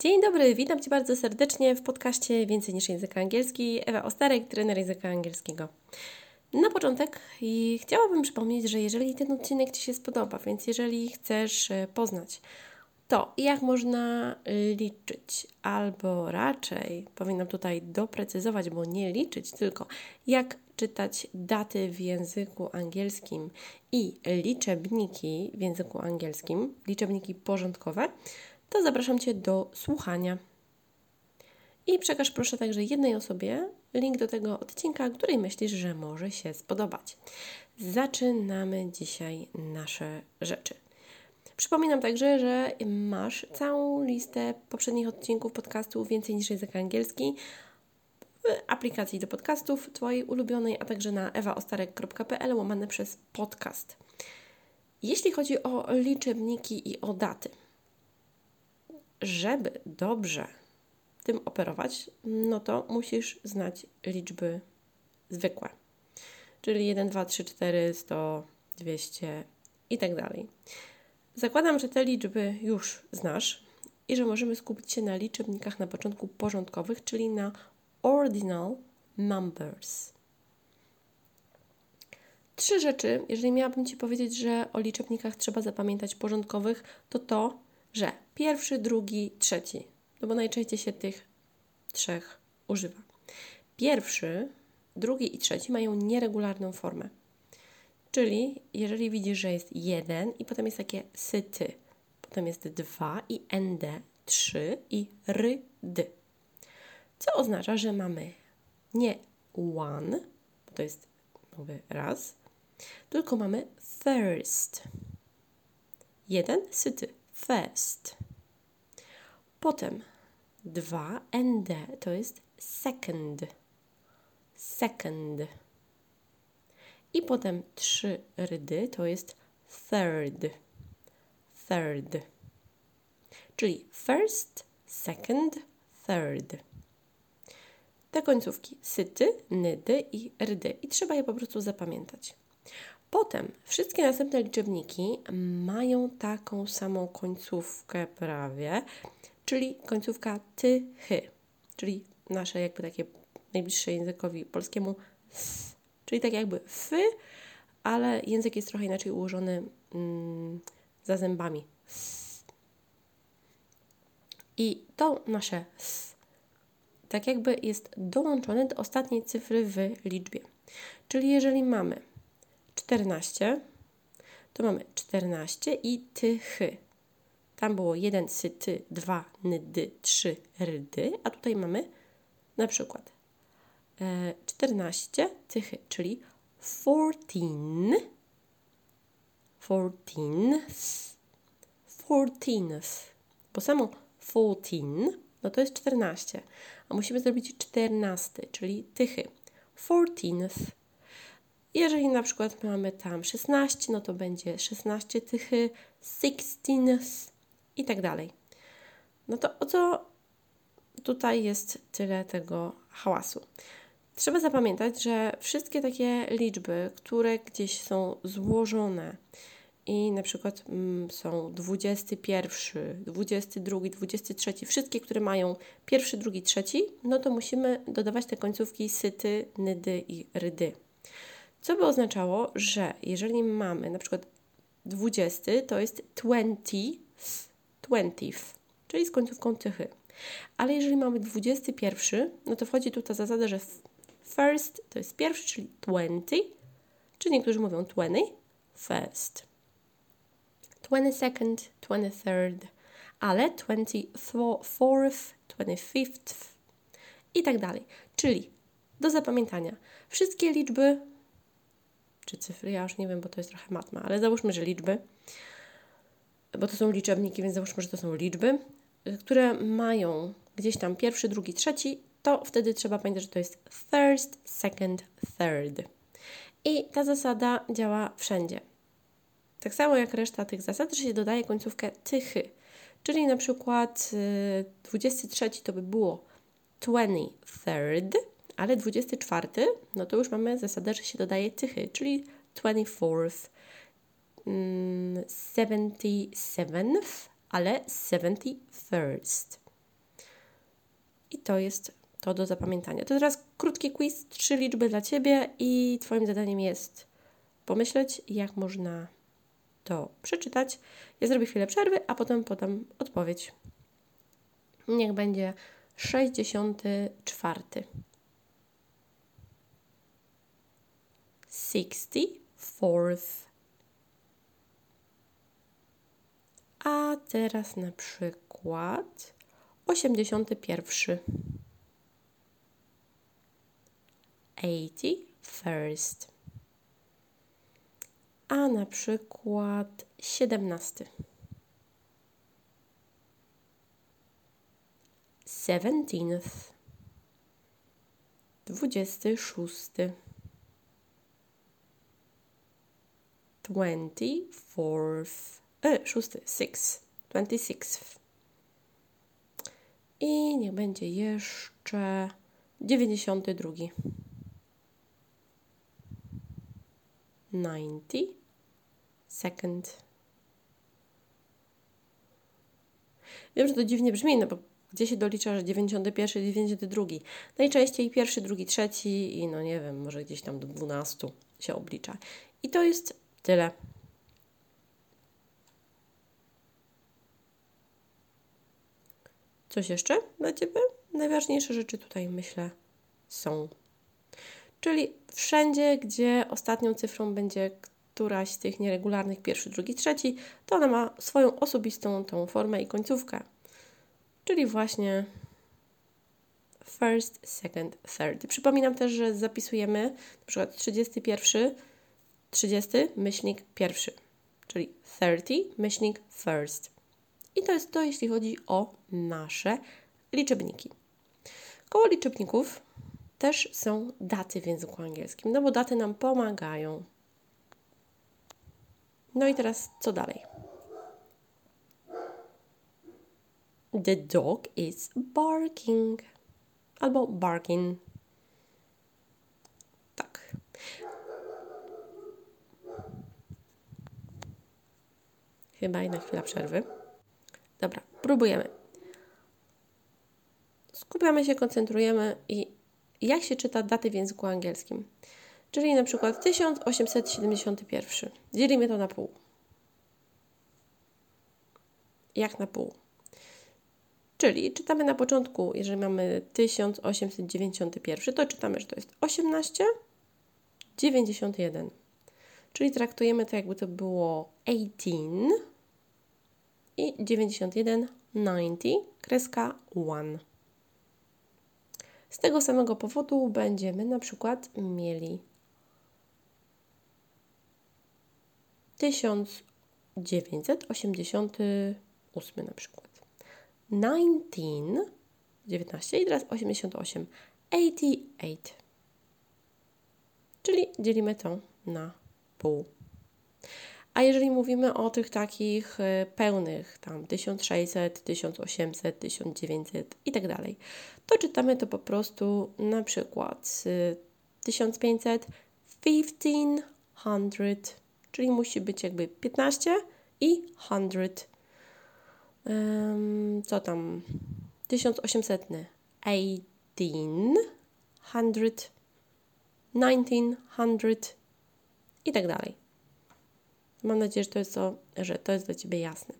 Dzień dobry, witam Cię bardzo serdecznie w podcaście Więcej niż język angielski. Ewa Ostarek, trener języka angielskiego. Na początek i chciałabym przypomnieć, że jeżeli ten odcinek Ci się spodoba, więc jeżeli chcesz e, poznać to, jak można liczyć, albo raczej powinnam tutaj doprecyzować, bo nie liczyć, tylko jak czytać daty w języku angielskim i liczebniki w języku angielskim, liczebniki porządkowe, to zapraszam Cię do słuchania. I przekaż proszę także jednej osobie link do tego odcinka, której myślisz, że może się spodobać. Zaczynamy dzisiaj nasze rzeczy. Przypominam także, że masz całą listę poprzednich odcinków podcastu Więcej niż język angielski w aplikacji do podcastów Twojej ulubionej, a także na ewaostarek.pl łamane przez podcast. Jeśli chodzi o liczebniki i o daty, żeby dobrze tym operować, no to musisz znać liczby zwykłe. Czyli 1, 2, 3, 4, 100, 200 i tak dalej. Zakładam, że te liczby już znasz i że możemy skupić się na liczebnikach na początku porządkowych, czyli na ordinal numbers. Trzy rzeczy, jeżeli miałabym Ci powiedzieć, że o liczebnikach trzeba zapamiętać porządkowych, to to, że pierwszy, drugi, trzeci, no bo najczęściej się tych trzech używa. Pierwszy, drugi i trzeci mają nieregularną formę. Czyli jeżeli widzisz, że jest jeden i potem jest takie syty, potem jest dwa i nd, trzy i ryd. Co oznacza, że mamy nie one, bo to jest mówię raz, tylko mamy first. Jeden syty, first. Potem dwa nd to jest second. Second. I potem trzy rydy to jest third. Third. Czyli first, second, third. Te końcówki syty, nydy i rydy. I trzeba je po prostu zapamiętać. Potem wszystkie następne liczebniki mają taką samą końcówkę prawie, czyli końcówka ty, hy, czyli nasze jakby takie najbliższe językowi polskiemu Czyli tak jakby fy, ale język jest trochę inaczej ułożony mm, za zębami. I to nasze s, tak jakby jest dołączone do ostatniej cyfry w liczbie. Czyli jeżeli mamy 14, to mamy 14 i ty, chy. Tam było 1 sy, ty, 2 ny, dy, 3 rydy, a tutaj mamy na przykład 14 tychy, czyli 14, 14th, 14th, bo samo 14, no to jest 14, a musimy zrobić 14, czyli tychy, 14th. Jeżeli na przykład mamy tam 16, no to będzie 16 tychy, 16th i tak dalej. No to o co tutaj jest tyle tego hałasu? Trzeba zapamiętać, że wszystkie takie liczby, które gdzieś są złożone i na przykład mm, są 21, 22, 23, wszystkie, które mają pierwszy, drugi, trzeci, no to musimy dodawać te końcówki syty, nydy i rydy. Co by oznaczało, że jeżeli mamy na przykład 20, to jest 20, 20, czyli z końcówką tychy. Ale jeżeli mamy 21, no to wchodzi tu ta zasada, że First to jest pierwszy, czyli 20, czy niektórzy mówią 20, first. 22nd, 23rd, ale 24th, 25th i tak dalej. Czyli do zapamiętania wszystkie liczby, czy cyfry, ja już nie wiem, bo to jest trochę matma, ale załóżmy, że liczby, bo to są liczebniki, więc załóżmy, że to są liczby, które mają gdzieś tam pierwszy, drugi, trzeci to wtedy trzeba pamiętać, że to jest first, second, third. I ta zasada działa wszędzie. Tak samo jak reszta tych zasad, że się dodaje końcówkę tychy. Czyli na przykład 23 y, to by było 23rd, ale 24, no to już mamy zasadę, że się dodaje tychy, czyli 24th, 77th, mm, ale 71st. I to jest to do zapamiętania. To teraz krótki quiz, trzy liczby dla Ciebie i Twoim zadaniem jest pomyśleć, jak można to przeczytać. Ja zrobię chwilę przerwy, a potem podam odpowiedź. Niech będzie 64. 64th. A teraz na przykład 81. 81st. A na przykład 17. 17th. 26. 24th. E, szósty, six. 26th. I niech będzie jeszcze 92. 90 second. Wiem, że to dziwnie brzmi, no bo gdzie się dolicza, że 91, 92? Najczęściej pierwszy, drugi, trzeci i no nie wiem, może gdzieś tam do 12 się oblicza. I to jest tyle. Coś jeszcze dla Ciebie? Najważniejsze rzeczy tutaj myślę są. Czyli wszędzie, gdzie ostatnią cyfrą będzie któraś z tych nieregularnych, pierwszy, drugi, trzeci, to ona ma swoją osobistą tą formę i końcówkę. Czyli właśnie first, second, third. Przypominam też, że zapisujemy na przykład 31, 30, myślnik pierwszy, czyli 30, myślnik first. I to jest to, jeśli chodzi o nasze liczebniki. Koło liczebników też są daty w języku angielskim, no bo daty nam pomagają. No i teraz co dalej? The dog is barking. Albo barking. Tak. Chyba jedna chwila przerwy. Dobra, próbujemy. Skupiamy się, koncentrujemy i jak się czyta daty w języku angielskim. Czyli na przykład 1871. Dzielimy to na pół. Jak na pół? Czyli czytamy na początku, jeżeli mamy 1891, to czytamy, że to jest 18, 91. Czyli traktujemy to jakby to było 18 i 91, 90, kreska 1. Z tego samego powodu będziemy na przykład mieli 1988 na przykład. 19, 19 i teraz 88, 88. Czyli dzielimy to na pół. A jeżeli mówimy o tych takich e, pełnych, tam 1600, 1800, 1900 i tak dalej, to czytamy to po prostu na przykład 1500, 1500, czyli musi być jakby 15 i 100. Um, co tam? 1800, 1800, 1900 i tak dalej. Mam nadzieję, że to jest, to, że to jest dla Ciebie jasne.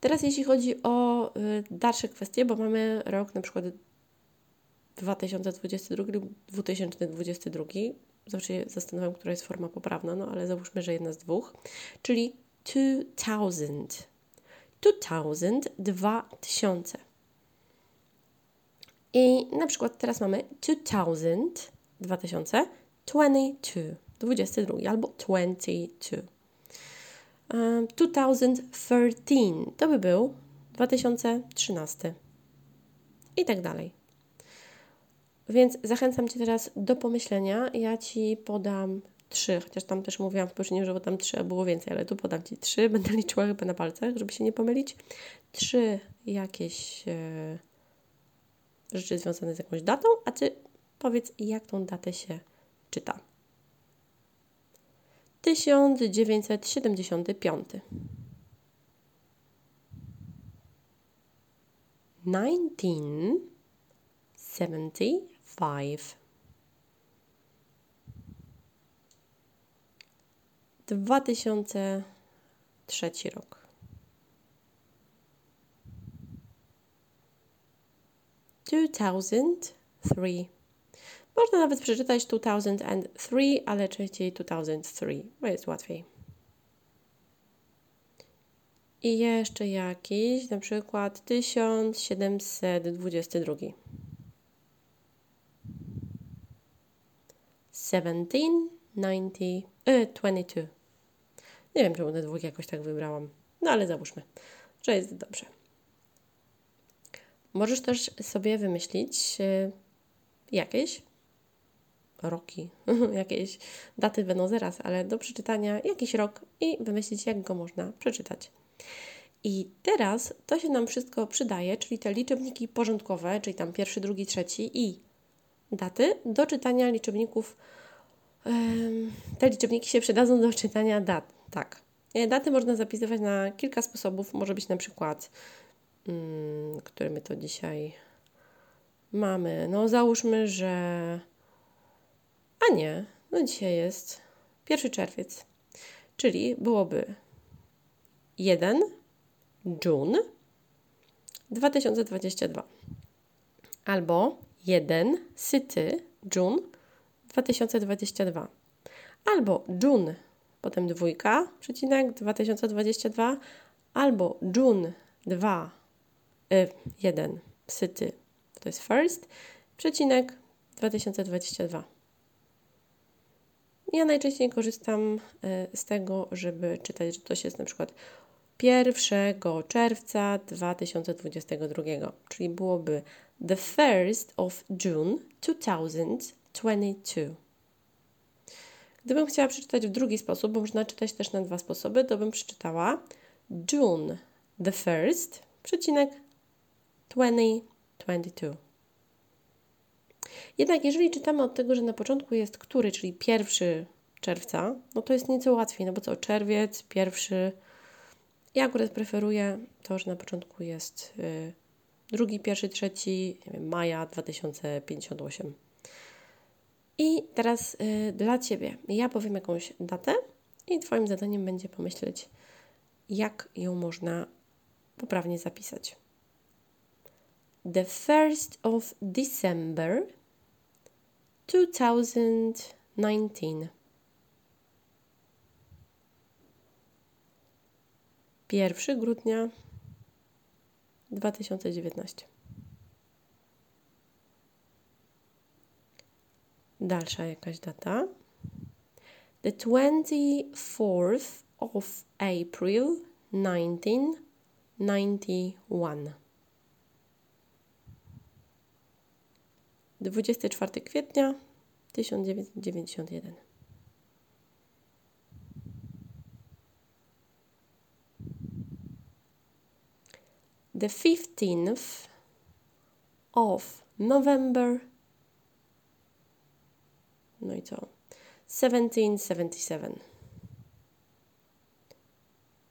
Teraz jeśli chodzi o y, dalsze kwestie, bo mamy rok na przykład 2022 lub 2022. Zawsze się zastanawiam, która jest forma poprawna, no ale załóżmy, że jedna z dwóch. Czyli 2000. 2000, 2000. I na przykład teraz mamy 2000, 2000, 22, 22 albo 22. 2013 to by był 2013 i tak dalej. Więc zachęcam Cię teraz do pomyślenia. Ja Ci podam trzy, chociaż tam też mówiłam w poprzednim, że tam trzy, a było więcej, ale tu podam Ci trzy. Będę liczyła chyba na palcach, żeby się nie pomylić. Trzy jakieś e, rzeczy związane z jakąś datą, a Ty powiedz, jak tą datę się czyta. 1975. 19 seventy-five. Dwa tysiące trzeci rok. Two thousand three. Można nawet przeczytać 2003, ale częściej 2003, bo jest łatwiej. I jeszcze jakiś, na przykład 1722. 1790, e, 22. Nie wiem, czemu te dwóch jakoś tak wybrałam. No ale załóżmy, że jest dobrze. Możesz też sobie wymyślić e, jakieś roki, jakieś daty będą zaraz, ale do przeczytania jakiś rok i wymyślić, jak go można przeczytać. I teraz to się nam wszystko przydaje, czyli te liczebniki porządkowe, czyli tam pierwszy, drugi, trzeci i daty do czytania liczebników. Te liczebniki się przydadzą do czytania dat. Tak. E, daty można zapisywać na kilka sposobów. Może być na przykład, hmm, który my to dzisiaj mamy. No, załóżmy, że. A nie, no dzisiaj jest 1 czerwiec, czyli byłoby 1 June 2022 albo 1 City June 2022 albo June potem dwójka przecinek 2022 albo June 2 y, 1 City to jest first przecinek 2022 ja najczęściej korzystam y, z tego, żeby czytać, że to jest na przykład 1 czerwca 2022, czyli byłoby the 1st of June 2022. Gdybym chciała przeczytać w drugi sposób, bo można czytać też na dwa sposoby, to bym przeczytała June the 1st, przecinek 2022. Jednak jeżeli czytamy od tego, że na początku jest który, czyli 1 czerwca, no to jest nieco łatwiej, no bo co, czerwiec, pierwszy ja akurat preferuję to, że na początku jest y, drugi, pierwszy, trzeci, nie wiem, maja 2058. I teraz y, dla Ciebie ja powiem jakąś datę i Twoim zadaniem będzie pomyśleć, jak ją można poprawnie zapisać. The 1st of December 2019. 1 grudnia 2019. Dalsza jakaś data. The 24th of April 1991. 24 kwietnia 1991. the 15th of November. No i co? 1777.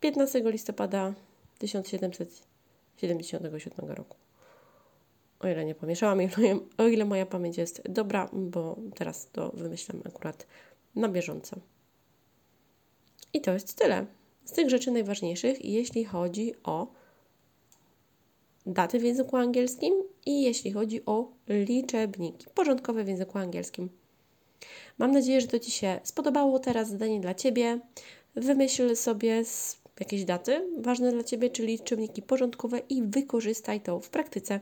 15 listopada 1777 roku. O ile nie pomieszałam, o ile moja pamięć jest dobra, bo teraz to wymyślam akurat na bieżąco. I to jest tyle z tych rzeczy najważniejszych, jeśli chodzi o daty w języku angielskim i jeśli chodzi o liczebniki porządkowe w języku angielskim. Mam nadzieję, że to Ci się spodobało. Teraz zadanie dla Ciebie. Wymyśl sobie jakieś daty ważne dla Ciebie, czyli liczebniki porządkowe i wykorzystaj to w praktyce.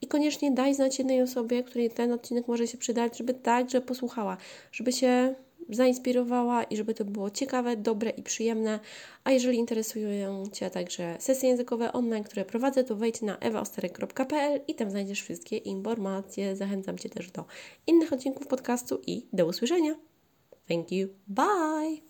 I koniecznie daj znać jednej osobie, której ten odcinek może się przydać, żeby także posłuchała, żeby się zainspirowała i żeby to było ciekawe, dobre i przyjemne. A jeżeli interesują Cię także sesje językowe online, które prowadzę, to wejdź na ewaosterek.pl i tam znajdziesz wszystkie informacje. Zachęcam Cię też do innych odcinków podcastu i do usłyszenia. Thank you. Bye!